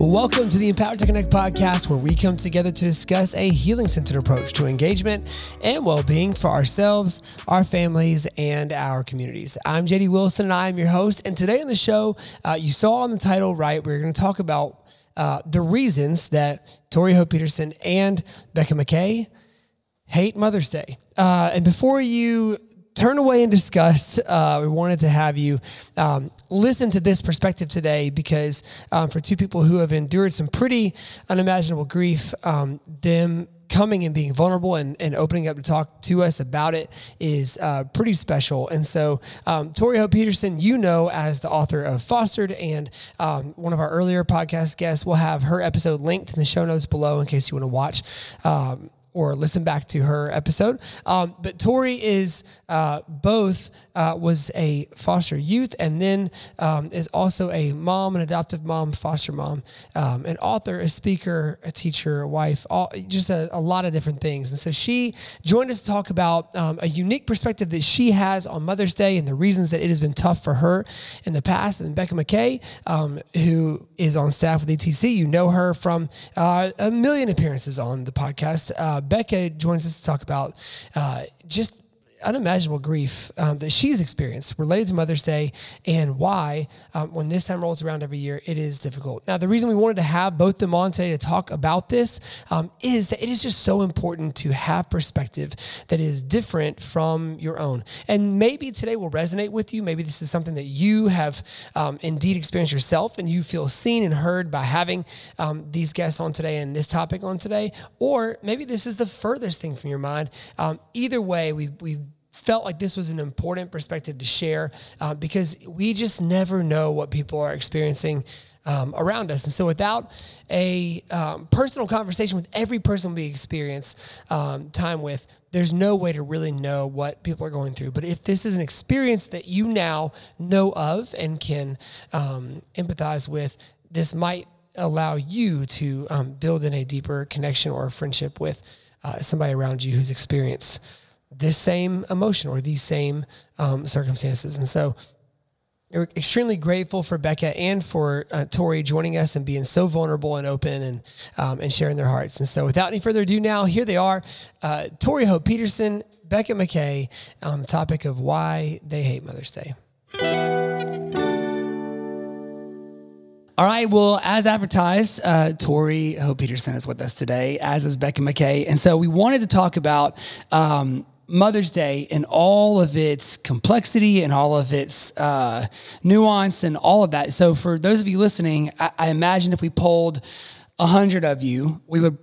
Welcome to the Empowered to Connect podcast, where we come together to discuss a healing centered approach to engagement and well being for ourselves, our families, and our communities. I'm JD Wilson, and I am your host. And today on the show, uh, you saw on the title, right, we're going to talk about uh, the reasons that Tori Hope Petersen and Becca McKay hate Mother's Day. Uh, and before you turn away in disgust. Uh, we wanted to have you um, listen to this perspective today because um, for two people who have endured some pretty unimaginable grief, um, them coming and being vulnerable and, and opening up to talk to us about it is uh, pretty special. And so, um, Tori Hope Petersen, you know, as the author of Fostered and um, one of our earlier podcast guests, we'll have her episode linked in the show notes below in case you want to watch um, or listen back to her episode. Um, but Tori is uh, both uh, was a foster youth and then um, is also a mom, an adoptive mom, foster mom, um, an author, a speaker, a teacher, a wife, all, just a, a, lot of different things. And so she joined us to talk about um, a unique perspective that she has on Mother's Day and the reasons that it has been tough for her in the past. And Becca McKay, um, who is on staff with ETC, you know her from uh, a million appearances on the podcast. Uh, Becca joins us to talk about uh, just unimaginable grief um, that she's experienced related to Mother's Day and why, um, when this time rolls around every year, it is difficult. Now, the reason we wanted to have both them on today to talk about this um, is that it is just so important to have perspective that is different from your own. And maybe today will resonate with you. Maybe this is something that you have um, indeed experienced yourself and you feel seen and heard by having um, these guests on today and this topic on today. Or maybe this is the furthest thing from your mind. Um, either way, we, we've felt like this was an important perspective to share uh, because we just never know what people are experiencing um, around us. And so, without a um, personal conversation with every person we experience um, time with, there's no way to really know what people are going through. But if this is an experience that you now know of and can um, empathize with, this might allow you to um, build in a deeper connection or friendship with uh, somebody around you who's experienced this same emotion or these same um, circumstances. And so we're extremely grateful for Becca and for uh, Tori joining us and being so vulnerable and open and um, and sharing their hearts. And so, without any further ado, now here they are, uh, Tori Hope Petersen, Becca McKay, on the topic of why they hate Mother's Day. All right. Well, as advertised, uh, Tori Hope Petersen is with us today, as is Becca McKay. And so we wanted to talk about um, Mother's Day and all of its complexity and all of its uh, nuance and all of that. So, for those of you listening, I, I imagine if we polled a hundred of you, we would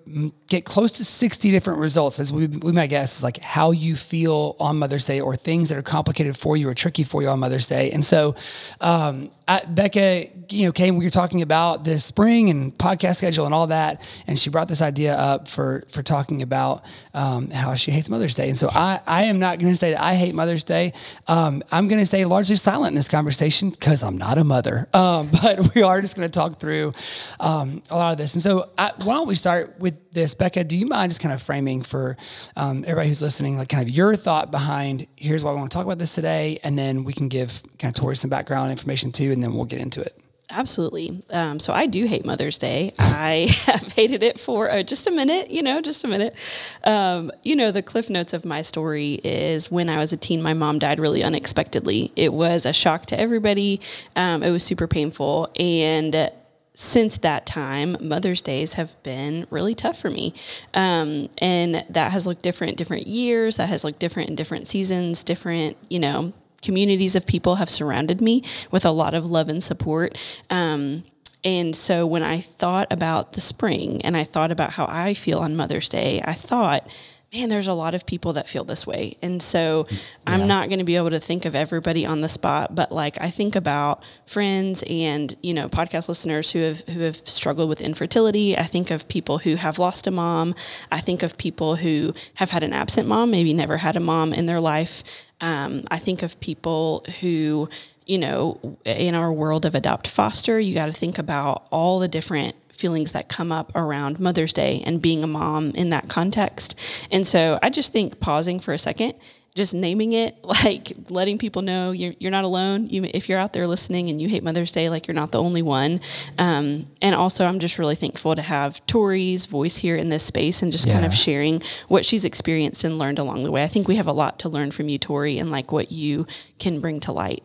get close to 60 different results as we, we might guess like how you feel on Mother's Day or things that are complicated for you or tricky for you on Mother's Day. And so, um, I, Becca, you know, came, we were talking about the spring and podcast schedule and all that. And she brought this idea up for, for talking about, um, how she hates Mother's Day. And so I, I am not going to say that I hate Mother's Day. Um, I'm going to stay largely silent in this conversation because I'm not a mother. Um, but we are just going to talk through, um, a lot of this. And so I, why don't we start with this, Becca, do you mind just kind of framing for um, everybody who's listening, like kind of your thought behind here's why we want to talk about this today, and then we can give kind of Tori some background information too, and then we'll get into it. Absolutely. Um, so I do hate Mother's Day. I have hated it for uh, just a minute, you know, just a minute. Um, you know, the cliff notes of my story is when I was a teen, my mom died really unexpectedly. It was a shock to everybody. Um, it was super painful. And since that time, Mother's Days have been really tough for me. Um, and that has looked different different years, that has looked different in different seasons, different, you know, communities of people have surrounded me with a lot of love and support. Um, and so when I thought about the spring and I thought about how I feel on Mother's Day, I thought, man, there's a lot of people that feel this way. And so yeah. I'm not going to be able to think of everybody on the spot, but like I think about friends and, you know, podcast listeners who have who have struggled with infertility. I think of people who have lost a mom. I think of people who have had an absent mom, maybe never had a mom in their life. Um, I think of people who you know, in our world of adopt foster, you got to think about all the different feelings that come up around Mother's Day and being a mom in that context. And so I just think pausing for a second just naming it, like letting people know you're, you're not alone. You, if you're out there listening and you hate Mother's Day, like you're not the only one. Um, and also, I'm just really thankful to have Tori's voice here in this space and just yeah. kind of sharing what she's experienced and learned along the way. I think we have a lot to learn from you, Tori, and like what you can bring to light.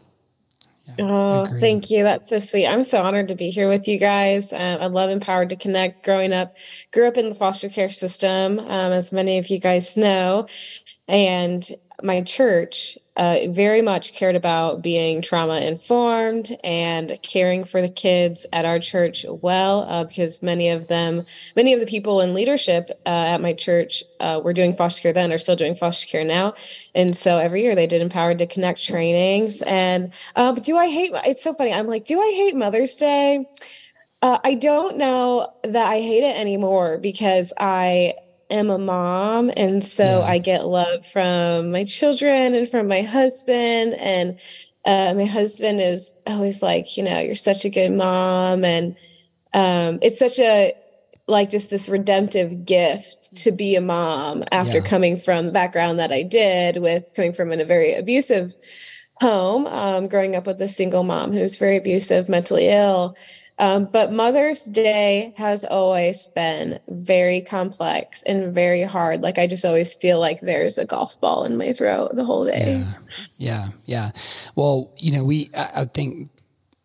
Oh, thank you. That's so sweet. I'm so honored to be here with you guys. Um, I love Empowered to Connect. Growing up, grew up in the foster care system, um, as many of you guys know. And my church uh, very much cared about being trauma informed and caring for the kids at our church well, uh, because many of them, many of the people in leadership uh, at my church uh, were doing foster care then, are still doing foster care now. And so every year they did Empowered to Connect trainings. And um, do I hate, it's so funny. I'm like, do I hate Mother's Day? Uh, I don't know that I hate it anymore because I am a mom and so yeah. I get love from my children and from my husband and uh, my husband is always like you know you're such a good mom and um, it's such a like just this redemptive gift to be a mom after yeah. coming from the background that I did with coming from in a very abusive home um, growing up with a single mom who's very abusive mentally ill um, but Mother's Day has always been very complex and very hard. Like I just always feel like there's a golf ball in my throat the whole day. Yeah, yeah. yeah. Well, you know, we I think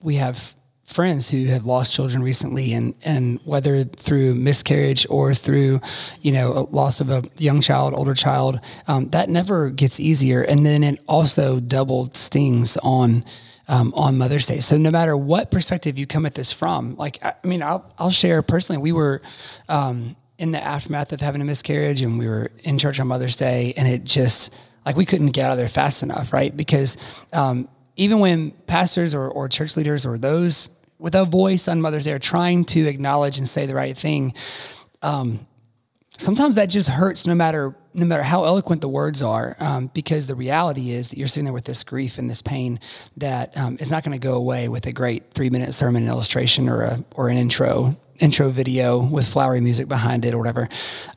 we have friends who have lost children recently and and whether through miscarriage or through you know loss of a young child older child um, that never gets easier and then it also double stings on um, on Mother's Day. So no matter what perspective you come at this from, like I mean, I'll I'll share personally. We were um, in the aftermath of having a miscarriage, and we were in church on Mother's Day, and it just like we couldn't get out of there fast enough, right? Because um, even when pastors or, or church leaders or those with a voice on Mother's Day are trying to acknowledge and say the right thing, um, sometimes that just hurts no matter no matter how eloquent the words are um, because the reality is that you're sitting there with this grief and this pain that um, is not going to go away with a great three minute sermon and illustration or a or an intro intro video with flowery music behind it or whatever.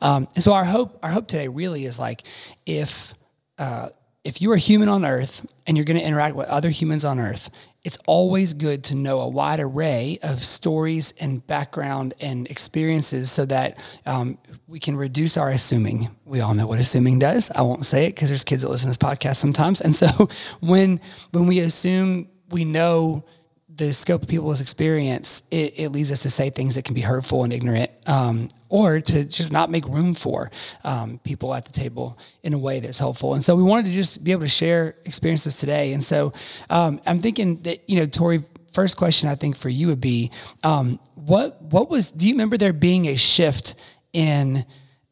Um, so our hope our hope today really is like if uh, if you're human on earth and you're going to interact with other humans on earth it's always good to know a wide array of stories and background and experiences so that um, we can reduce our assuming. We all know what assuming does. I won't say it because there's kids that listen to this podcast sometimes. And so when when we assume we know the scope of people's experience, it, it, leads us to say things that can be hurtful and ignorant, um, or to just not make room for um, people at the table in a way that's helpful. And so we wanted to just be able to share experiences today. And so um, I'm thinking that you know, Tori. First question I think for you would be, um, what what was? Do you remember there being a shift in?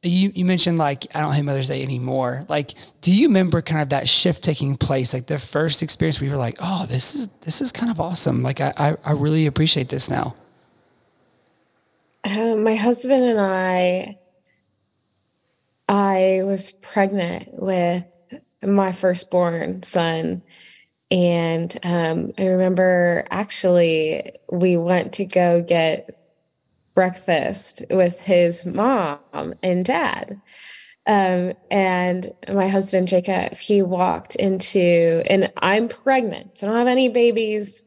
You, you mentioned like I don't hate Mother's Day anymore. Like, do you remember kind of that shift taking place? Like the first experience you were like, oh, this is this is kind of awesome. Like I I, I really appreciate this now. Um, my husband and I, I was pregnant with my firstborn son. And um, I remember actually we went to go get breakfast with his mom and dad. Um, and my husband Jacob, he walked into, and I'm pregnant, I don't have any babies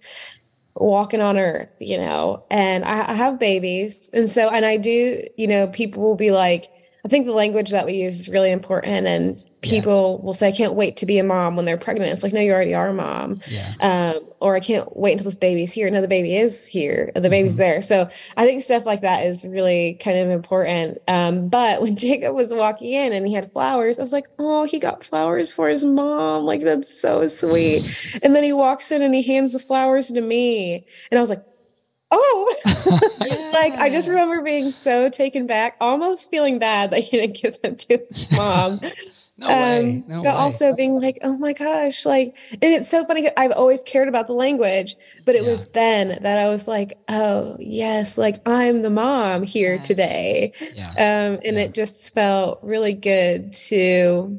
walking on earth, you know, and I, I have babies, and so, and I do, you know, people will be like, I think the language that we use is really important, and people yeah. will say, I can't wait to be a mom when they're pregnant. It's like, no, you already are a mom. Yeah. Um, or I can't wait until this baby's here. No, the baby is here. The baby's mm-hmm. there. So I think stuff like that is really kind of important. Um, but when Jacob was walking in and he had flowers, I was like, oh, he got flowers for his mom. Like, that's so sweet. and then he walks in and he hands the flowers to me. And I was like, oh yeah. like i just remember being so taken back almost feeling bad that he didn't give them to his mom no way. Um, no but way. also being like, oh my gosh, like, and it's so funny. I've always cared about the language, but it yeah. was then that I was like, oh yes, like I'm the mom here yeah. today. Yeah. Um, and it just felt really good to,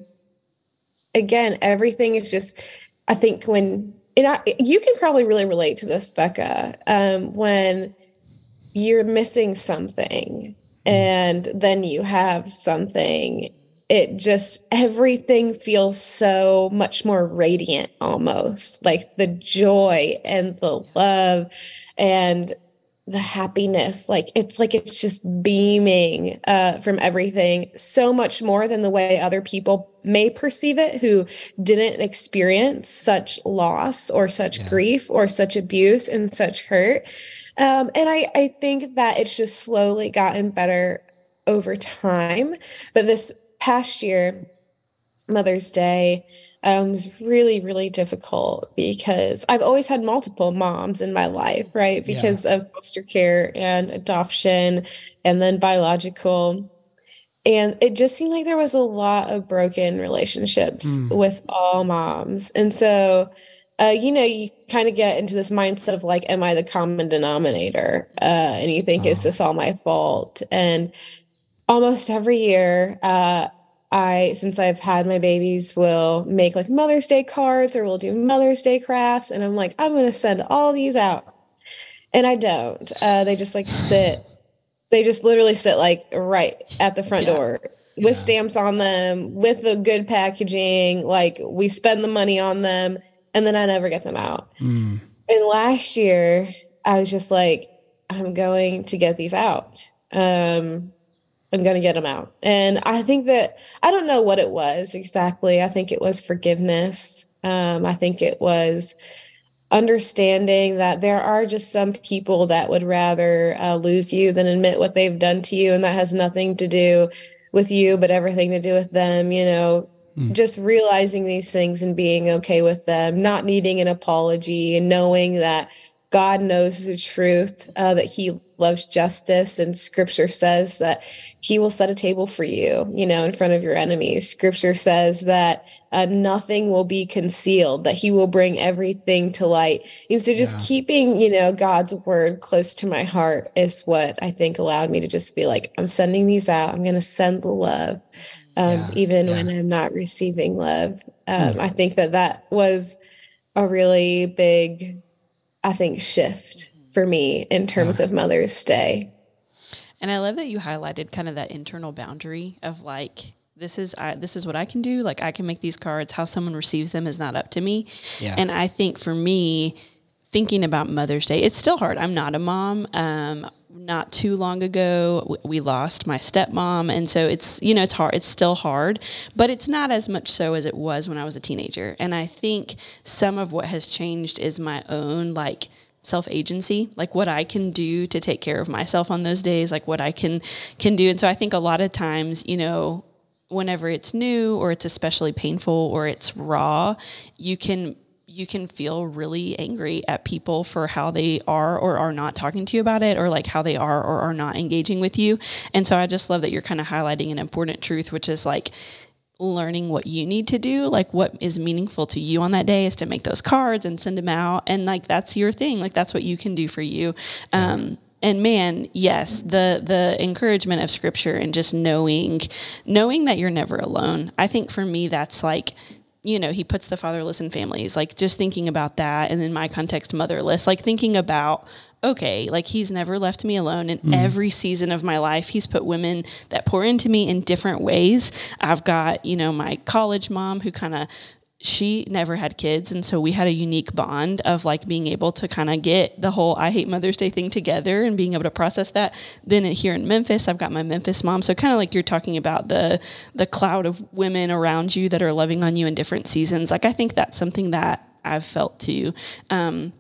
again, everything is just, I think when, and I, you can probably really relate to this, Becca, um, when you're missing something mm-hmm. and then you have something it just everything feels so much more radiant almost like the joy and the love and the happiness like it's like it's just beaming uh, from everything so much more than the way other people may perceive it who didn't experience such loss or such yeah. grief or such abuse and such hurt um, and I, I think that it's just slowly gotten better over time but this past year mother's day um, was really, really difficult because I've always had multiple moms in my life, right? Because yeah. of foster care and adoption and then biological. And it just seemed like there was a lot of broken relationships mm. with all moms. And so, uh, you know, you kind of get into this mindset of like, am I the common denominator? Uh, and you think, oh. is this all my fault? And almost every year, uh, I, since I've had my babies, will make like Mother's Day cards or we'll do Mother's Day crafts. And I'm like, I'm going to send all these out. And I don't. Uh, they just like sit, they just literally sit like right at the front yeah. door with yeah. stamps on them, with the good packaging. Like we spend the money on them and then I never get them out. Mm. And last year, I was just like, I'm going to get these out. Um, I'm going to get them out. And I think that I don't know what it was exactly. I think it was forgiveness. Um, I think it was understanding that there are just some people that would rather uh, lose you than admit what they've done to you. And that has nothing to do with you, but everything to do with them, you know. Mm. Just realizing these things and being okay with them, not needing an apology, and knowing that God knows the truth, uh, that He loves justice, and Scripture says that He will set a table for you, you know, in front of your enemies. Scripture says that uh, nothing will be concealed, that He will bring everything to light. And so, just yeah. keeping, you know, God's word close to my heart is what I think allowed me to just be like, I'm sending these out. I'm going to send the love, um, yeah. even yeah. when I'm not receiving love. Um, mm. I think that that was a really big I think, shift for me in terms yeah. of Mother's Day. And I love that you highlighted kind of that internal boundary of like, this is I, this is what I can do. Like I can make these cards. How someone receives them is not up to me. Yeah. And I think for me, thinking about Mother's Day, it's still hard. I'm not a mom. Um, not too long ago we lost my stepmom and so it's you know it's hard it's still hard but it's not as much so as it was when i was a teenager and i think some of what has changed is my own like self agency like what i can do to take care of myself on those days like what i can can do and so i think a lot of times you know whenever it's new or it's especially painful or it's raw you can you can feel really angry at people for how they are or are not talking to you about it or like how they are or are not engaging with you. And so I just love that you're kind of highlighting an important truth, which is like learning what you need to do, like what is meaningful to you on that day is to make those cards and send them out. And like that's your thing. Like that's what you can do for you. Um, and man yes the the encouragement of scripture and just knowing knowing that you're never alone i think for me that's like you know, he puts the fatherless in families, like just thinking about that. And in my context, motherless, like thinking about, okay, like he's never left me alone in mm. every season of my life. He's put women that pour into me in different ways. I've got, you know, my college mom who kind of she never had kids and so we had a unique bond of like being able to kind of get the whole i hate mother's day thing together and being able to process that. Then here in memphis i've got my memphis mom. So kind of like you're talking about the the cloud of women around you that are loving on you in different seasons. Like i think that's something that i've felt too. Um,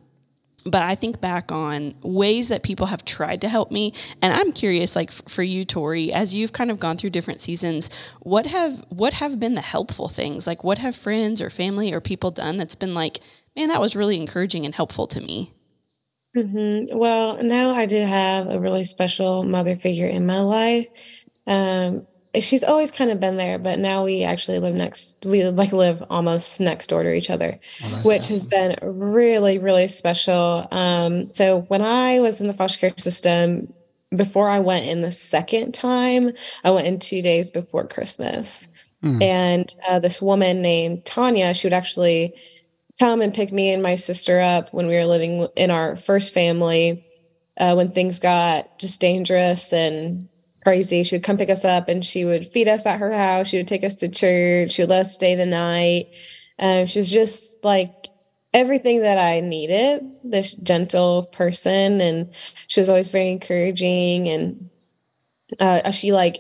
but I think back on ways that people have tried to help me, and I'm curious, like for you, Tori, as you've kind of gone through different seasons, what have what have been the helpful things? Like, what have friends or family or people done that's been like, man, that was really encouraging and helpful to me? Mm-hmm. Well, now I do have a really special mother figure in my life. Um, she's always kind of been there, but now we actually live next. We like live almost next door to each other, oh, which awesome. has been really, really special. Um, so when I was in the foster care system, before I went in the second time, I went in two days before Christmas, mm. and uh, this woman named Tanya, she would actually come and pick me and my sister up when we were living in our first family. Uh, when things got just dangerous and crazy. She would come pick us up and she would feed us at her house. She would take us to church. She would let us stay the night. Um, she was just like everything that I needed, this gentle person. And she was always very encouraging. And uh, she like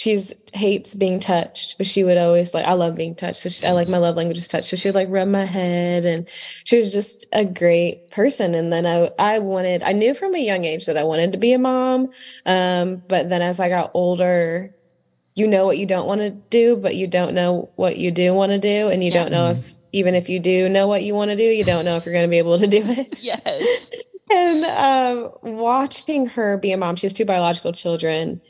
she's hates being touched, but she would always like, I love being touched. So she, I like my love language is touch. So she would like rub my head and she was just a great person. And then I, I wanted, I knew from a young age that I wanted to be a mom. Um, but then as I got older, you know what you don't want to do, but you don't know what you do want to do. And you yeah. don't know if, even if you do know what you want to do, you don't know if you're going to be able to do it. Yes. and um, watching her be a mom, she has two biological children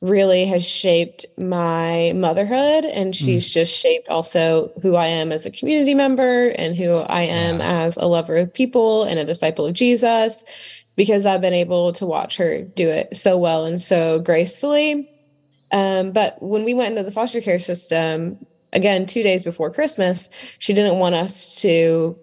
really has shaped my motherhood and she's mm. just shaped also who I am as a community member and who I am yeah. as a lover of people and a disciple of Jesus because I've been able to watch her do it so well and so gracefully. Um, but when we went into the foster care system, again, two days before Christmas, she didn't want us to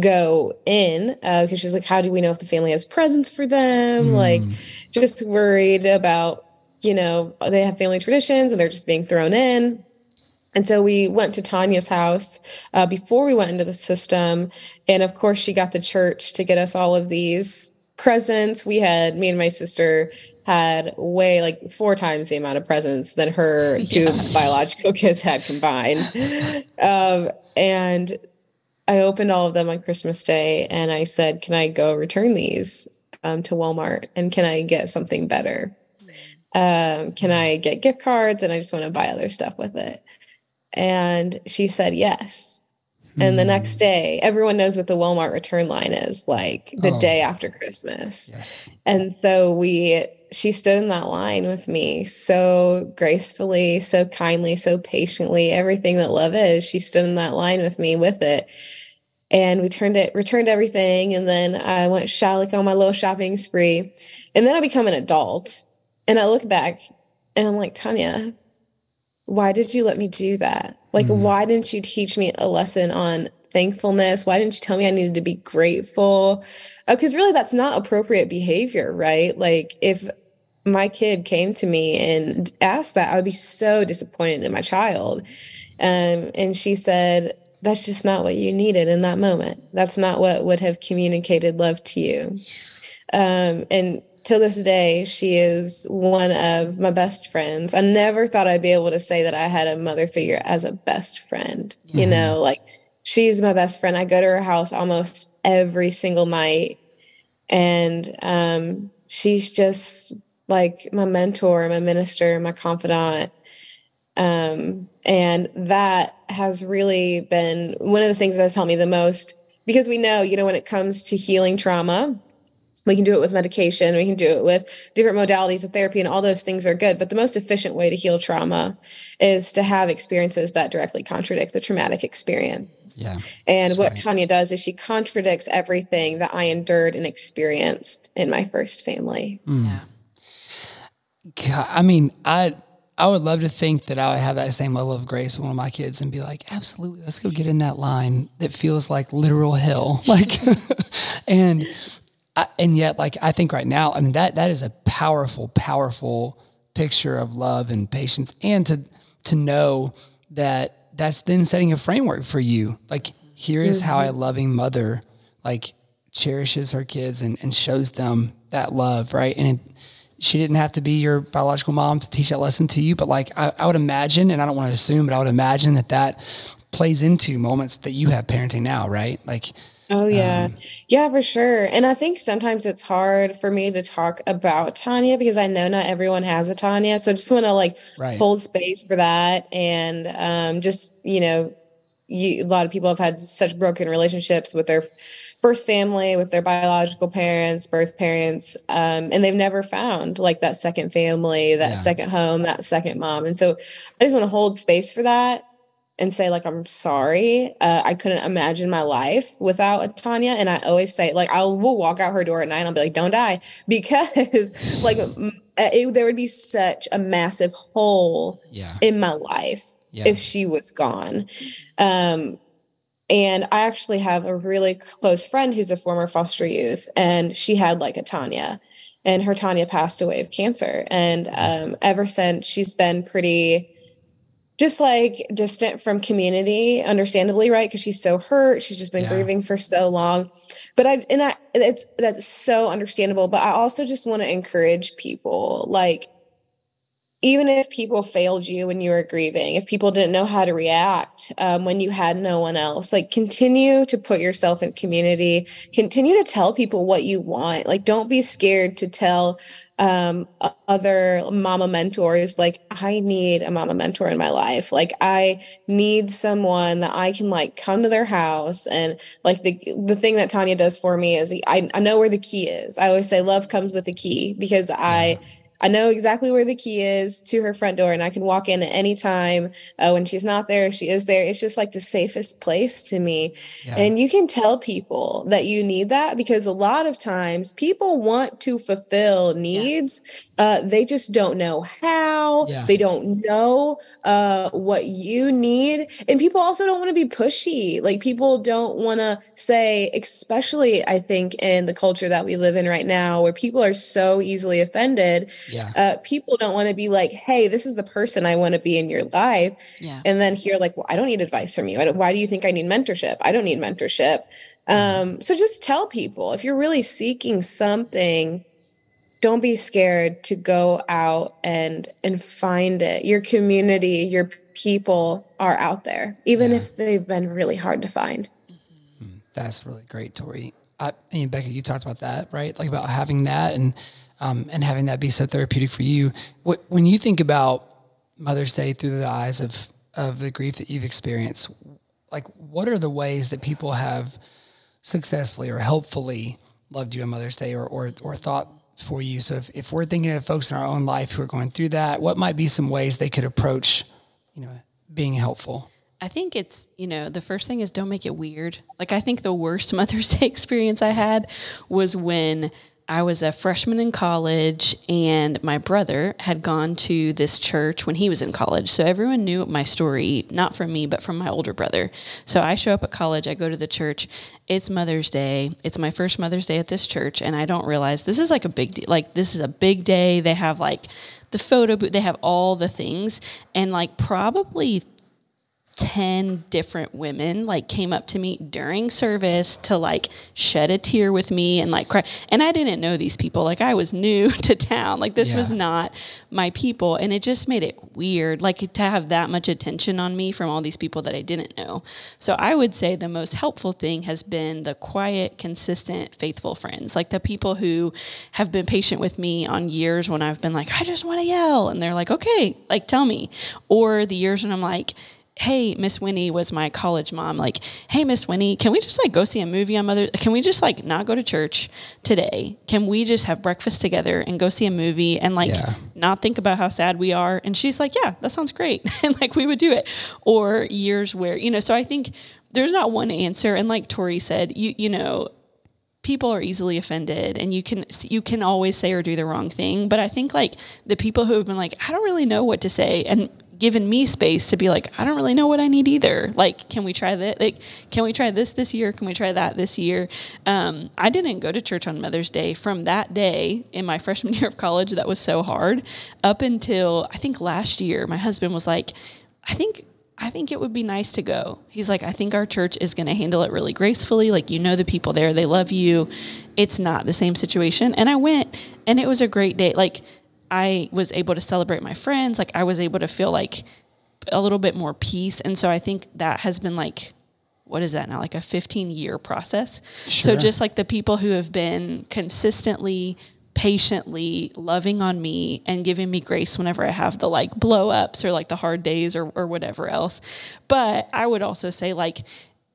go in because uh, she's like, How do we know if the family has presents for them? Mm. Like, just worried about you know, they have family traditions and they're just being thrown in. And so we went to Tanya's house uh, before we went into the system. And of course, she got the church to get us all of these presents. We had, me and my sister had way like four times the amount of presents than her yeah. two biological kids had combined. Um, and I opened all of them on Christmas Day and I said, Can I go return these um, to Walmart and can I get something better? Um, can I get gift cards? And I just want to buy other stuff with it. And she said yes. And the next hmm. day, everyone knows what the Walmart return line is like the oh. day after Christmas. Yes. And so we, she stood in that line with me so gracefully, so kindly, so patiently, everything that love is. She stood in that line with me with it. And we turned it, returned everything. And then I went shop, like on my little shopping spree. And then I become an adult and I look back and I'm like, Tanya, why did you let me do that? Like, mm. why didn't you teach me a lesson on thankfulness? Why didn't you tell me I needed to be grateful? Because uh, really, that's not appropriate behavior, right? Like, if my kid came to me and asked that, I would be so disappointed in my child. Um, and she said, That's just not what you needed in that moment. That's not what would have communicated love to you. Um, and till this day, she is one of my best friends. I never thought I'd be able to say that I had a mother figure as a best friend. Mm-hmm. You know, like she's my best friend. I go to her house almost every single night. And um, she's just like my mentor, my minister, my confidant. Um, and that has really been one of the things that has helped me the most because we know, you know, when it comes to healing trauma, we can do it with medication we can do it with different modalities of therapy and all those things are good but the most efficient way to heal trauma is to have experiences that directly contradict the traumatic experience yeah and what right. tanya does is she contradicts everything that i endured and experienced in my first family mm. yeah God, i mean i I would love to think that I would have that same level of grace with one of my kids and be like, absolutely, let's go get in that line that feels like literal hell. Like, and I, and yet, like I think right now, I mean that that is a powerful, powerful picture of love and patience, and to to know that that's then setting a framework for you. Like here is how a mm-hmm. loving mother like cherishes her kids and, and shows them that love, right? And it, she didn't have to be your biological mom to teach that lesson to you, but like I, I would imagine, and I don't want to assume, but I would imagine that that plays into moments that you have parenting now, right? Like Oh yeah. Um, yeah, for sure. And I think sometimes it's hard for me to talk about Tanya because I know not everyone has a Tanya. So I just want to like right. hold space for that and um, just, you know, you, a lot of people have had such broken relationships with their first family, with their biological parents, birth parents, um, and they've never found like that second family, that yeah. second home, that second mom. And so I just want to hold space for that and say like i'm sorry uh, i couldn't imagine my life without a tanya and i always say like i will walk out her door at night and i'll be like don't die because like uh, it, there would be such a massive hole yeah. in my life yeah. if she was gone um, and i actually have a really close friend who's a former foster youth and she had like a tanya and her Tanya passed away of cancer. And um, ever since, she's been pretty just like distant from community, understandably, right? Because she's so hurt. She's just been yeah. grieving for so long. But I, and I, it's, that's so understandable. But I also just want to encourage people like, even if people failed you when you were grieving, if people didn't know how to react um, when you had no one else, like continue to put yourself in community, continue to tell people what you want. Like, don't be scared to tell um, other mama mentors, like, I need a mama mentor in my life. Like, I need someone that I can like come to their house. And like the, the thing that Tanya does for me is I, I know where the key is. I always say love comes with the key because I, I know exactly where the key is to her front door, and I can walk in at any time. Uh, when she's not there, she is there. It's just like the safest place to me. Yeah. And you can tell people that you need that because a lot of times people want to fulfill needs. Yeah. Uh, they just don't know how. Yeah. They don't know uh, what you need. And people also don't want to be pushy. Like people don't want to say, especially I think in the culture that we live in right now, where people are so easily offended yeah. Uh, people don't want to be like, hey, this is the person I want to be in your life. Yeah. And then hear like, well, I don't need advice from you. Why do you think I need mentorship? I don't need mentorship. Um, so just tell people if you're really seeking something, don't be scared to go out and and find it. Your community, your people are out there, even yeah. if they've been really hard to find. Mm-hmm. That's really great, Tori. I, mean, Becca, you talked about that, right? Like about having that and um, and having that be so therapeutic for you. When you think about Mother's Day through the eyes of of the grief that you've experienced, like what are the ways that people have successfully or helpfully loved you on Mother's Day or or, or thought for you? So if, if we're thinking of folks in our own life who are going through that, what might be some ways they could approach, you know, being helpful? I think it's, you know, the first thing is don't make it weird. Like I think the worst Mother's Day experience I had was when I was a freshman in college, and my brother had gone to this church when he was in college. So everyone knew my story, not from me, but from my older brother. So I show up at college, I go to the church. It's Mother's Day. It's my first Mother's Day at this church, and I don't realize this is like a big deal. Like, this is a big day. They have like the photo booth, they have all the things. And like, probably 10 different women like came up to me during service to like shed a tear with me and like cry. And i didn't know these people. Like i was new to town. Like this yeah. was not my people. And it just made it weird like to have that much attention on me from all these people that i didn't know. So i would say the most helpful thing has been the quiet consistent faithful friends. Like the people who have been patient with me on years when i've been like i just want to yell. And they're like okay like tell me. Or the years when i'm like hey miss winnie was my college mom. Like hey miss winnie can we just like go see a movie on mother can we just like not go to church today? Can we just have breakfast together and go see a movie and like yeah. not think about how sad we are? And she's like yeah that sounds great. And like we would do it. Or years where you know so i think there's not one answer. And like tori said you you know people are easily offended and you can you can always say or do the wrong thing. But i think like the people who have been like i don't really know what to say and given me space to be like, I don't really know what I need either. Like, can we try that? Like, can we try this this year? Can we try that this year? Um, I didn't go to church on Mother's Day from that day in my freshman year of college. That was so hard up until I think last year. My husband was like, I think I think it would be nice to go. He's like, I think our church is going to handle it really gracefully. Like, you know, the people there, they love you. It's not the same situation. And I went and it was a great day. Like, I was able to celebrate my friends. Like I was able to feel like a little bit more peace. And so I think that has been like, what is that now? Like a 15 year process. Sure. So just like the people who have been consistently, patiently loving on me and giving me grace whenever I have the like blow ups or like the hard days or, or whatever else. But I would also say like,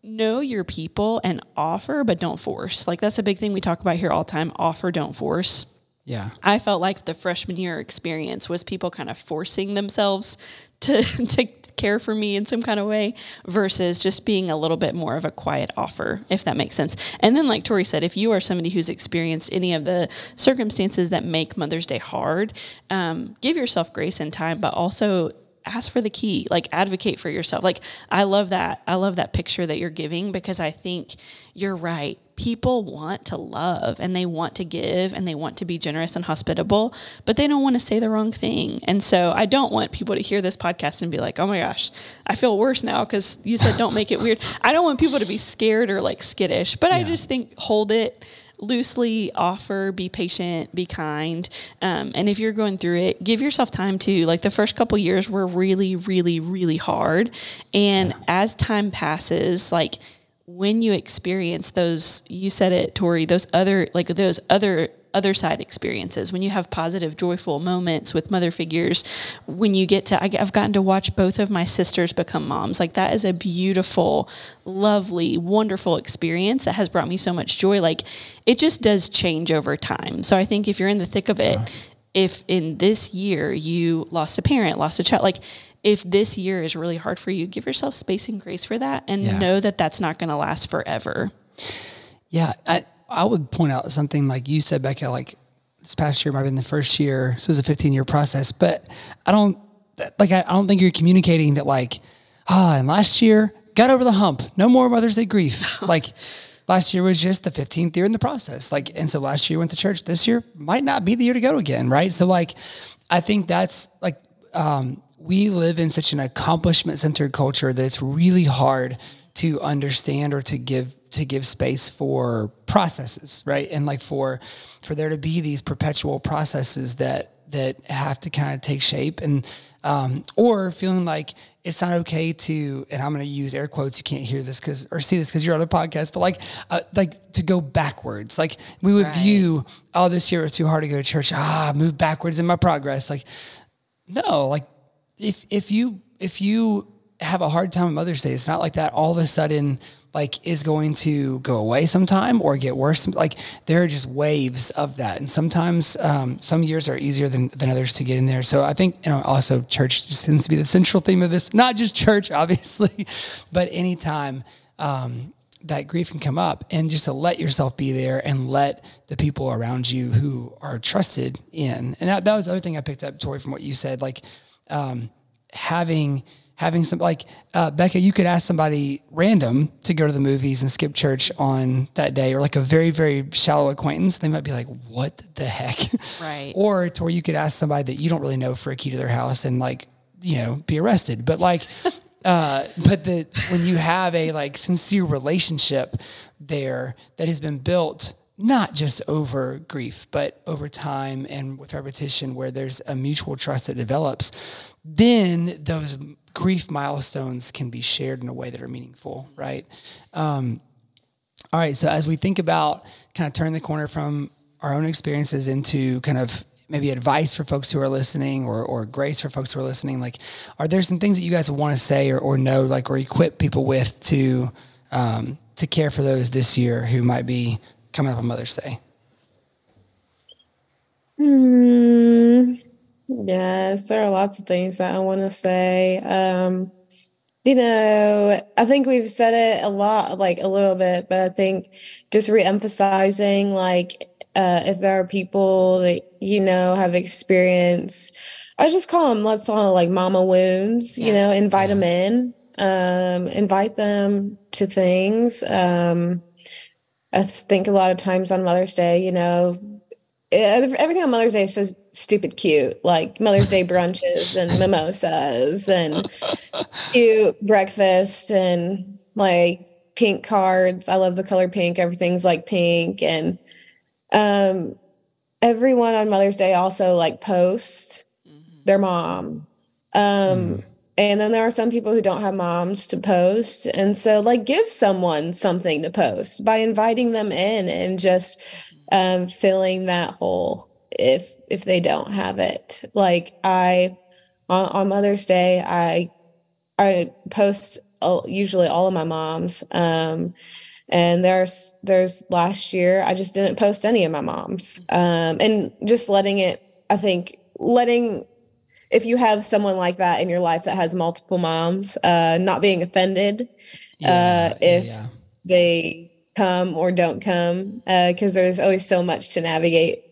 know your people and offer, but don't force. Like that's a big thing we talk about here all the time. Offer, don't force yeah. I felt like the freshman year experience was people kind of forcing themselves to to care for me in some kind of way versus just being a little bit more of a quiet offer, if that makes sense. And then, like Tori said, if you are somebody who's experienced any of the circumstances that make Mother's Day hard, um, give yourself grace and time, but also ask for the key, like advocate for yourself. Like I love that. I love that picture that you're giving because I think you're right. People want to love and they want to give and they want to be generous and hospitable, but they don't want to say the wrong thing. And so I don't want people to hear this podcast and be like, oh my gosh, I feel worse now because you said don't make it weird. I don't want people to be scared or like skittish, but yeah. I just think hold it loosely offer, be patient, be kind. Um, and if you're going through it, give yourself time to. Like the first couple years were really, really, really hard. And yeah. as time passes, like when you experience those, you said it, Tori, those other, like those other other side experiences, when you have positive, joyful moments with mother figures, when you get to, I've gotten to watch both of my sisters become moms. Like that is a beautiful, lovely, wonderful experience that has brought me so much joy. Like it just does change over time. So I think if you're in the thick of it, if in this year you lost a parent, lost a child, like if this year is really hard for you, give yourself space and grace for that and yeah. know that that's not going to last forever. Yeah. I, I would point out something like you said, Becca, like this past year might have been the first year. So it was a 15 year process, but I don't like, I, I don't think you're communicating that like, ah, oh, and last year got over the hump. No more Mother's Day grief. like last year was just the 15th year in the process. Like, and so last year went to church. This year might not be the year to go again. Right. So like, I think that's like, um, we live in such an accomplishment centered culture that it's really hard to understand or to give to give space for processes, right? And like for for there to be these perpetual processes that that have to kind of take shape and um, or feeling like it's not okay to and i'm going to use air quotes you can't hear this because or see this because you're on a podcast but like uh, like to go backwards like we would right. view oh this year was too hard to go to church ah move backwards in my progress like no like if if you if you have a hard time on mother's day it's not like that all of a sudden like is going to go away sometime or get worse. Like there are just waves of that, and sometimes um, some years are easier than, than others to get in there. So I think you know also church just tends to be the central theme of this. Not just church, obviously, but anytime. Um, that grief can come up and just to let yourself be there and let the people around you who are trusted in. And that, that was the other thing I picked up, Tori, from what you said, like um, having having some like uh, Becca, you could ask somebody random to go to the movies and skip church on that day, or like a very very shallow acquaintance. They might be like, "What the heck?" Right. or to where you could ask somebody that you don't really know for a key to their house and like you know be arrested. But like, uh, but the when you have a like sincere relationship there that has been built not just over grief, but over time and with repetition, where there's a mutual trust that develops, then those grief milestones can be shared in a way that are meaningful, right? Um, all right, so as we think about kind of turn the corner from our own experiences into kind of maybe advice for folks who are listening or, or grace for folks who are listening, like, are there some things that you guys want to say or, or know, like, or equip people with to, um, to care for those this year who might be coming up on Mother's Day? Hmm. Yes, there are lots of things that I want to say. Um, you know, I think we've said it a lot, like a little bit, but I think just reemphasizing, like, uh, if there are people that you know have experienced, I just call them, let's call it like mama wounds, yeah. you know, invite yeah. them in, um, invite them to things. Um, I think a lot of times on Mother's Day, you know, everything on Mother's Day is so stupid cute, like Mother's Day brunches and mimosas and cute breakfast and like pink cards. I love the color pink. Everything's like pink. And um, everyone on Mother's Day also like post mm-hmm. their mom. Um, mm. And then there are some people who don't have moms to post. And so, like, give someone something to post by inviting them in and just um, filling that hole if if they don't have it. Like I on, on Mother's Day, I I post usually all of my moms. Um, and there's there's last year I just didn't post any of my moms. Um, and just letting it, I think letting if you have someone like that in your life that has multiple moms, uh, not being offended yeah, uh, if yeah. they come or don't come, because uh, there's always so much to navigate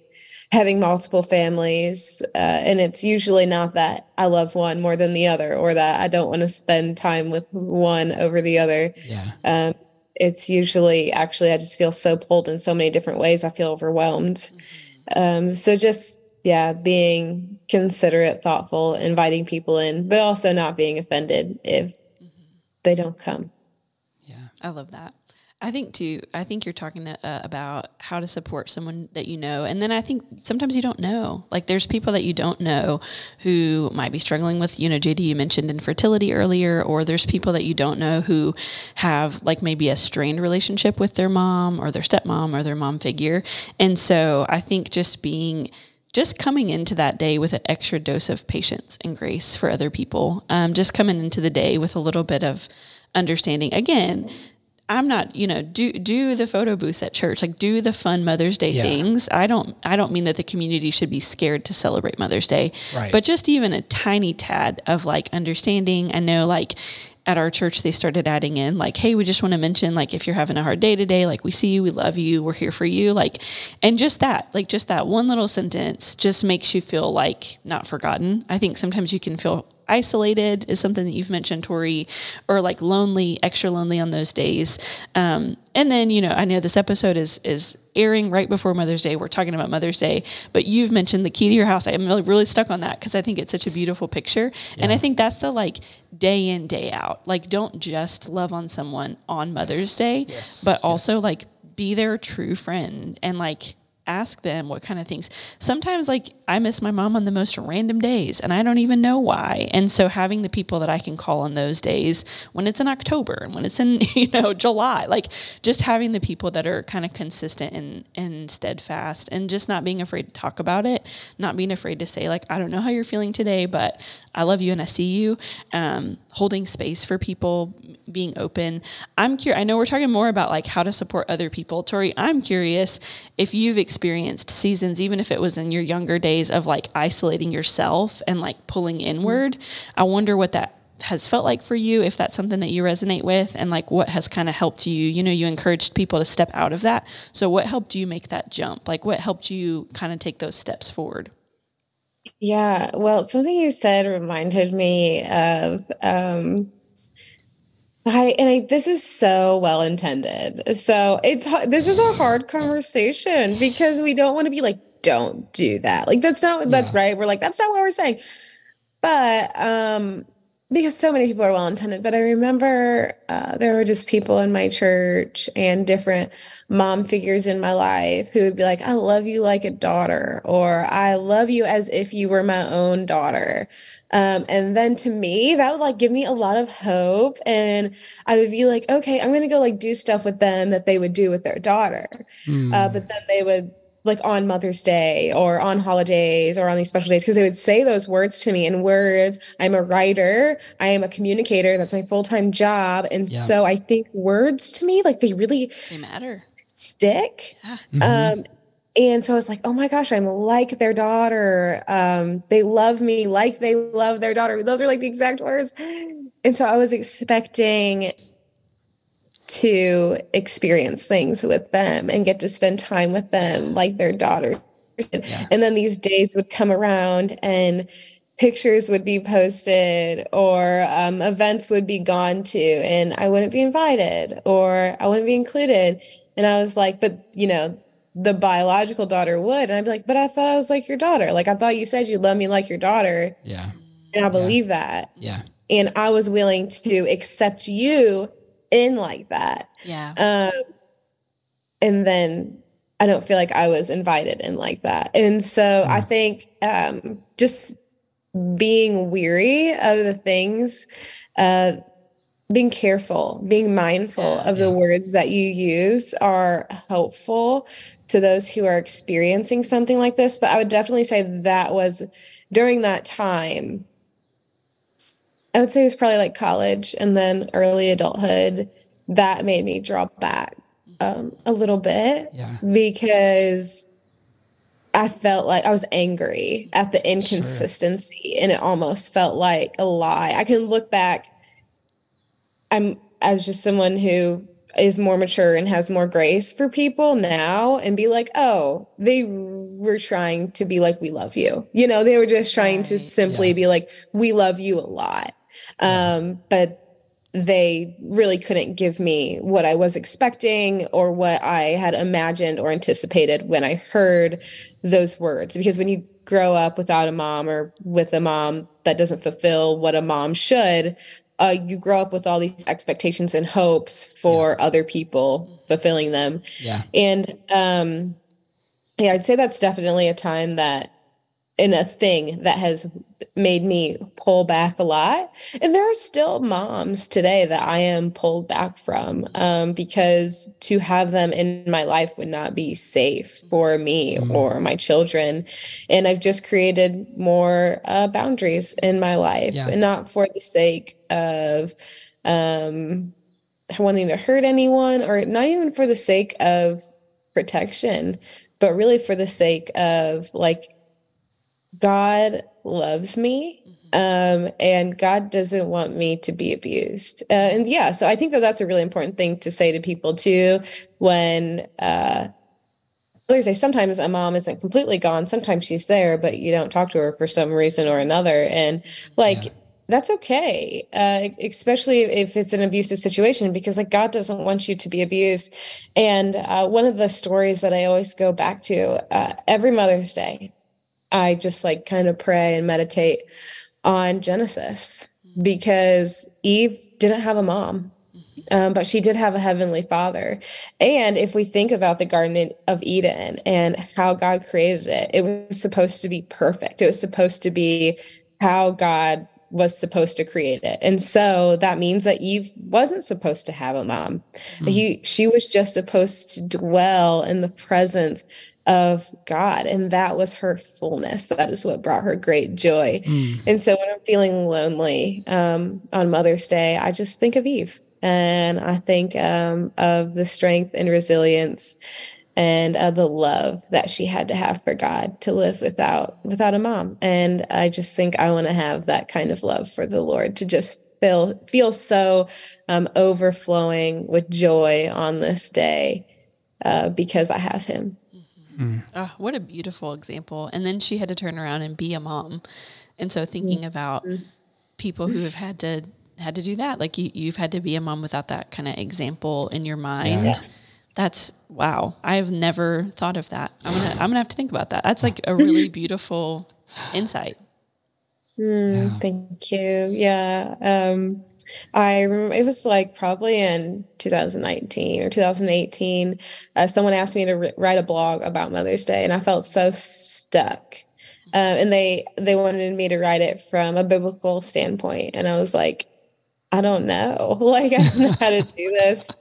having multiple families. Uh, and it's usually not that I love one more than the other or that I don't want to spend time with one over the other. Yeah. Um, it's usually actually, I just feel so pulled in so many different ways. I feel overwhelmed. Mm-hmm. Um, so just, yeah, being considerate, thoughtful, inviting people in, but also not being offended if mm-hmm. they don't come. Yeah. I love that. I think too. I think you're talking to, uh, about how to support someone that you know, and then I think sometimes you don't know. Like there's people that you don't know who might be struggling with. You know, JD, you mentioned infertility earlier, or there's people that you don't know who have like maybe a strained relationship with their mom or their stepmom or their mom figure. And so I think just being just coming into that day with an extra dose of patience and grace for other people. Um, just coming into the day with a little bit of understanding. Again, I'm not, you know, do do the photo booths at church, like do the fun Mother's Day yeah. things. I don't I don't mean that the community should be scared to celebrate Mother's Day, right. but just even a tiny tad of like understanding. I know like at our church they started adding in like hey we just want to mention like if you're having a hard day today like we see you we love you we're here for you like and just that like just that one little sentence just makes you feel like not forgotten i think sometimes you can feel isolated is something that you've mentioned, Tori, or like lonely, extra lonely on those days. Um, and then, you know, I know this episode is is airing right before Mother's Day. We're talking about Mother's Day, but you've mentioned the key to your house. I'm really, really stuck on that because I think it's such a beautiful picture. Yeah. And I think that's the like day in, day out. Like, don't just love on someone on Mother's yes. Day, yes. but also like be their true friend and like ask them what kind of things. Sometimes, like, I miss my mom on the most random days and I don't even know why. And so, having the people that I can call on those days when it's in October and when it's in, you know, July, like, just having the people that are kind of consistent and, and steadfast and just not being afraid to talk about it, not being afraid to say, like, I don't know how you're feeling today, but I love you and I see you. Um, holding space for people, being open. I'm curious. I know we're talking more about like how to support other people. Tori, I'm curious if you've experienced seasons, even if it was in your younger days, of like isolating yourself and like pulling inward. I wonder what that has felt like for you, if that's something that you resonate with, and like what has kind of helped you. You know, you encouraged people to step out of that. So, what helped you make that jump? Like, what helped you kind of take those steps forward? Yeah, well, something you said reminded me of um I and I this is so well intended. So it's this is a hard conversation because we don't want to be like don't do that. Like that's not that's right. We're like that's not what we're saying. But um because so many people are well intended. But I remember uh, there were just people in my church and different mom figures in my life who would be like, I love you like a daughter, or I love you as if you were my own daughter. Um, and then to me, that would like give me a lot of hope. And I would be like, okay, I'm going to go like do stuff with them that they would do with their daughter. Mm. Uh, but then they would like on Mother's Day or on holidays or on these special days because they would say those words to me in words. I'm a writer, I am a communicator, that's my full-time job. And yeah. so I think words to me, like they really they matter. Stick. Yeah. Mm-hmm. Um, and so I was like, oh my gosh, I'm like their daughter. Um, they love me like they love their daughter. Those are like the exact words. And so I was expecting to experience things with them and get to spend time with them like their daughter. Yeah. And then these days would come around and pictures would be posted or um, events would be gone to and I wouldn't be invited or I wouldn't be included. And I was like, but you know, the biological daughter would. And I'd be like, but I thought I was like your daughter. Like I thought you said you love me like your daughter. Yeah. And I believe yeah. that. Yeah. And I was willing to accept you in like that. Yeah. Um, and then I don't feel like I was invited in like that. And so mm. I think um, just being weary of the things, uh, being careful, being mindful yeah, of yeah. the words that you use are helpful to those who are experiencing something like this. But I would definitely say that was during that time I would say it was probably like college and then early adulthood that made me draw back um, a little bit yeah. because I felt like I was angry at the inconsistency sure. and it almost felt like a lie. I can look back. I'm as just someone who is more mature and has more grace for people now and be like, oh, they were trying to be like, we love you. You know, they were just trying right. to simply yeah. be like, we love you a lot. Um, but they really couldn't give me what I was expecting or what I had imagined or anticipated when I heard those words. Because when you grow up without a mom or with a mom that doesn't fulfill what a mom should, uh, you grow up with all these expectations and hopes for yeah. other people fulfilling them. Yeah. And um, yeah, I'd say that's definitely a time that in a thing that has made me pull back a lot. And there are still moms today that I am pulled back from um, because to have them in my life would not be safe for me mm-hmm. or my children. And I've just created more uh, boundaries in my life yeah. and not for the sake of um, wanting to hurt anyone or not even for the sake of protection, but really for the sake of like God loves me um, and God doesn't want me to be abused. Uh, and yeah, so I think that that's a really important thing to say to people too when uh, others say sometimes a mom isn't completely gone, sometimes she's there, but you don't talk to her for some reason or another. And like, yeah. That's okay, uh, especially if it's an abusive situation, because like God doesn't want you to be abused. And uh, one of the stories that I always go back to uh, every Mother's Day, I just like kind of pray and meditate on Genesis because Eve didn't have a mom. Um, but she did have a heavenly father. And if we think about the Garden of Eden and how God created it, it was supposed to be perfect. It was supposed to be how God was supposed to create it. And so that means that Eve wasn't supposed to have a mom. Mm. He she was just supposed to dwell in the presence of God. And that was her fullness. That is what brought her great joy. Mm. And so when I'm feeling lonely um, on Mother's Day, I just think of Eve and I think um, of the strength and resilience and uh, the love that she had to have for God to live without without a mom. And I just think I want to have that kind of love for the Lord to just feel feel so um, overflowing with joy on this day uh, because I have Him. Mm. Oh, what a beautiful example. And then she had to turn around and be a mom. And so thinking mm. about people who have had to had to do that, like you, you've had to be a mom without that kind of example in your mind. Yes. That's wow. I've never thought of that. I'm gonna I'm gonna have to think about that. That's like a really beautiful insight. Mm, yeah. Thank you. Yeah. Um, I remember it was like probably in 2019 or 2018. Uh, someone asked me to write a blog about Mother's Day, and I felt so stuck. Um, and they they wanted me to write it from a biblical standpoint, and I was like, I don't know, like I don't know how to do this,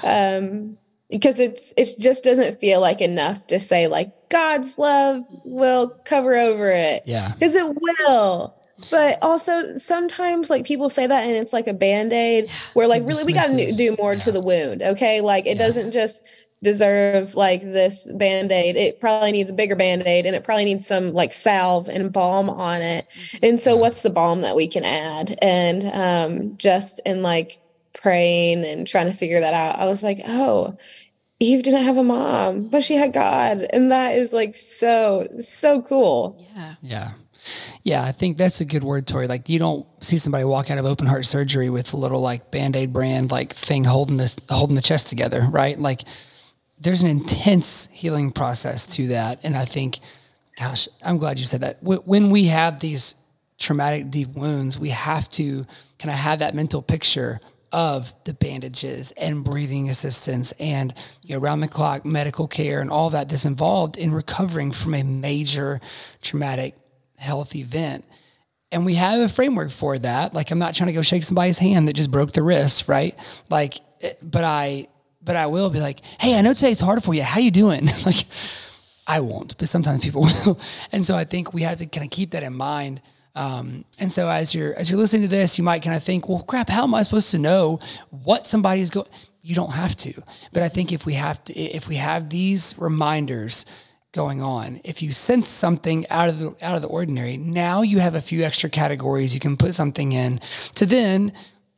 um, because it's it just doesn't feel like enough to say like God's love will cover over it, yeah, because it will. But also sometimes like people say that and it's like a band-aid where like really we got to do more yeah. to the wound okay? Like it yeah. doesn't just deserve like this band-aid. It probably needs a bigger band-aid and it probably needs some like salve and balm on it. Mm-hmm. and so what's the balm that we can add? And um just in like praying and trying to figure that out i was like oh Eve didn't have a mom, but she had God. And that is like so, so cool. Yeah. Yeah. Yeah, I think that's a good word, Tori. Like you don't see somebody walk out of open heart surgery with a little like band-aid brand like thing holding the holding the chest together, right? Like there's an intense healing process to that. And I think, gosh, I'm glad you said that. When we have these traumatic deep wounds, we have to kind of have that mental picture of the bandages and breathing assistance and you know, around the clock medical care and all that that's involved in recovering from a major traumatic health event. And we have a framework for that. Like I'm not trying to go shake somebody's hand that just broke the wrist, right? Like, eh, but I, but I will be like, hey, I know today it's hard for you. How you doing? like, I won't, but sometimes people will. And so I think we have to kind of keep that in mind. Um, and so as you're as you're listening to this, you might kind of think, well, crap, how am I supposed to know what somebody's going? You don't have to. But I think if we have to, if we have these reminders going on. If you sense something out of the out of the ordinary, now you have a few extra categories you can put something in to then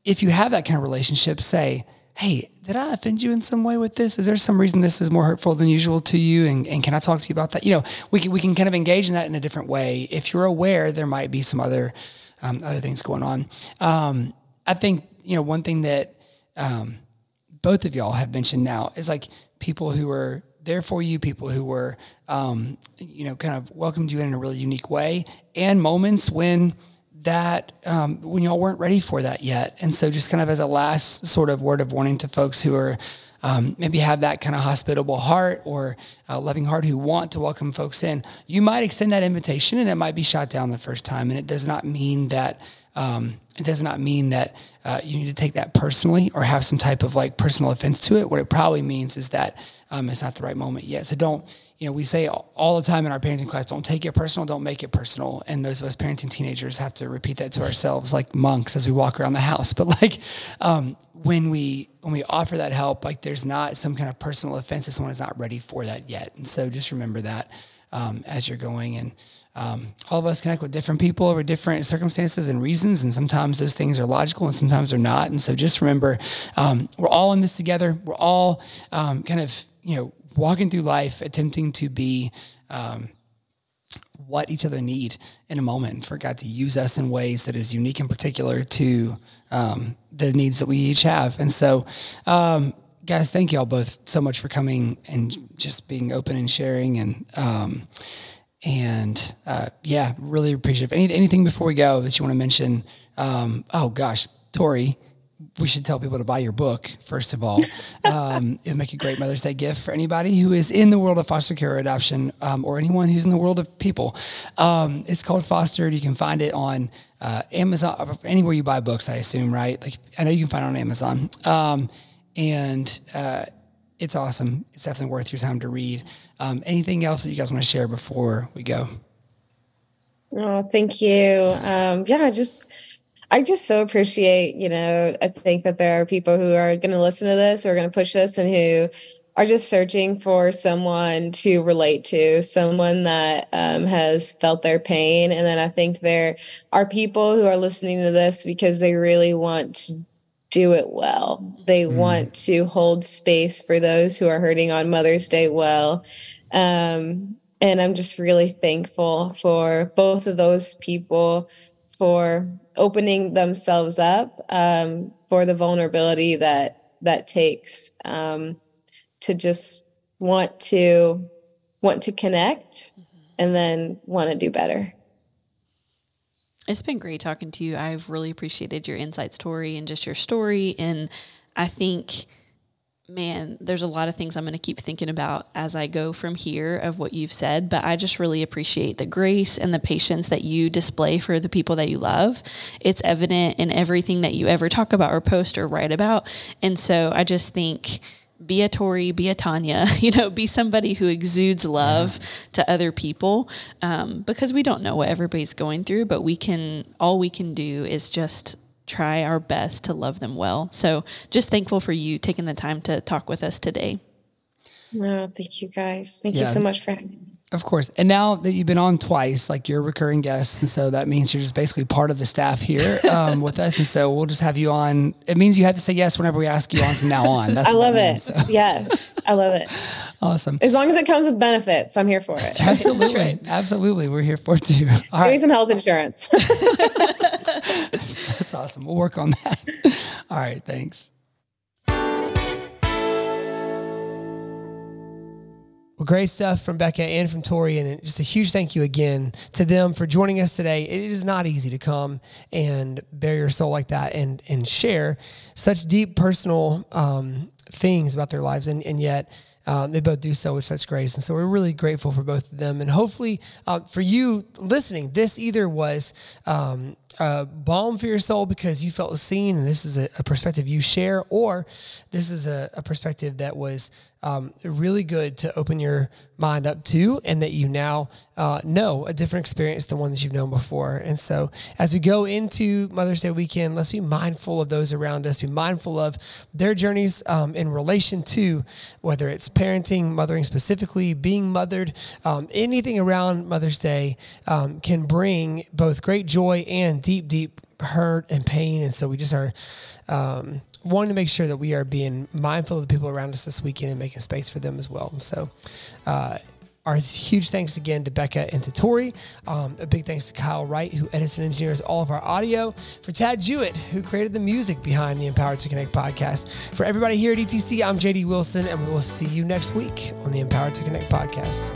if you have that kind of relationship say, hey, did I offend you in some way with this? Is there some reason this is more hurtful than usual to you? And, and can I talk to you about that? You know, we can, we can kind of engage in that in a different way. If you're aware, there might be some other, um, other things going on. Um, I think, you know, one thing that, um, both of y'all have mentioned now is like people who are there for you, people who were, um, you know, kind of welcomed you in a really unique way, and moments when that um, when y'all weren't ready for that yet. And so, just kind of as a last sort of word of warning to folks who are um, maybe have that kind of hospitable heart or a loving heart who want to welcome folks in, you might extend that invitation and it might be shot down the first time. And it does not mean that um, it does not mean that uh, you need to take that personally or have some type of like personal offense to it. What it probably means is that um, it's not the right moment yet. So don't, you know, we say all the time in our parenting class, don't take it personal, don't make it personal. And those of us parenting teenagers have to repeat that to ourselves like monks as we walk around the house. But like um, when we when we offer that help, like there's not some kind of personal offense if someone is not ready for that yet. And so just remember that um, as you're going and um, all of us connect with different people over different circumstances and reasons, and sometimes those things are logical and sometimes they're not. And so just remember, um, we're all in this together. We're all um, kind of, you know, walking through life attempting to be um, what each other need in a moment for God to use us in ways that is unique and particular to um, the needs that we each have. And so, um, guys, thank you all both so much for coming and just being open and sharing and, and uh, yeah, really appreciate Any, anything before we go that you want to mention? Um, oh gosh, Tori, we should tell people to buy your book first of all. Um, it'll make a great Mother's Day gift for anybody who is in the world of foster care or adoption, um, or anyone who's in the world of people. Um, it's called Fostered. You can find it on uh, Amazon, anywhere you buy books. I assume, right? Like I know you can find it on Amazon, um, and uh, it's awesome. It's definitely worth your time to read. Um, anything else that you guys want to share before we go? Oh, thank you. Um, yeah, just I just so appreciate, you know, I think that there are people who are going to listen to this, who are going to push this, and who are just searching for someone to relate to, someone that um, has felt their pain. And then I think there are people who are listening to this because they really want to do it well. They mm. want to hold space for those who are hurting on Mother's Day well. Um, and I'm just really thankful for both of those people for opening themselves up um, for the vulnerability that that takes um, to just want to want to connect mm-hmm. and then want to do better. It's been great talking to you. I've really appreciated your insight story and just your story. And I think, man, there's a lot of things I'm going to keep thinking about as I go from here of what you've said. But I just really appreciate the grace and the patience that you display for the people that you love. It's evident in everything that you ever talk about or post or write about. And so I just think, be a Tori, be a Tanya, you know, be somebody who exudes love to other people um, because we don't know what everybody's going through, but we can, all we can do is just try our best to love them well. So just thankful for you taking the time to talk with us today. No, thank you guys. Thank yeah. you so much for having me. Of course. And now that you've been on twice, like you're a recurring guest. And so that means you're just basically part of the staff here um, with us. And so we'll just have you on. It means you have to say yes whenever we ask you on from now on. That's I love it. Means, so. Yes. I love it. Awesome. As long as it comes with benefits, I'm here for it. Absolutely. right. Absolutely. We're here for it too. All Give right. me some health insurance. That's awesome. We'll work on that. All right. Thanks. Well, great stuff from Becca and from Tori, and just a huge thank you again to them for joining us today. It is not easy to come and bare your soul like that and and share such deep personal um, things about their lives, and and yet um, they both do so with such grace. And so we're really grateful for both of them. And hopefully, uh, for you listening, this either was um, a balm for your soul because you felt seen, and this is a, a perspective you share, or this is a, a perspective that was um, really good to open your mind up to, and that you now uh, know a different experience than one that you've known before. And so, as we go into Mother's Day weekend, let's be mindful of those around us, be mindful of their journeys in relation to whether it's parenting, mothering specifically, being mothered, um, anything around Mother's Day um, can bring both great joy and deep, deep hurt and pain. And so we just are um, wanting to make sure that we are being mindful of the people around us this weekend and making space for them as well. So, uh, our huge thanks again to Becca and to Tori. Um, a big thanks to Kyle Wright, who edits and engineers all of our audio. For Tad Jewett, who created the music behind the Empowered to Connect podcast. For everybody here at ETC, I'm JD Wilson, and we will see you next week on the Empowered to Connect podcast.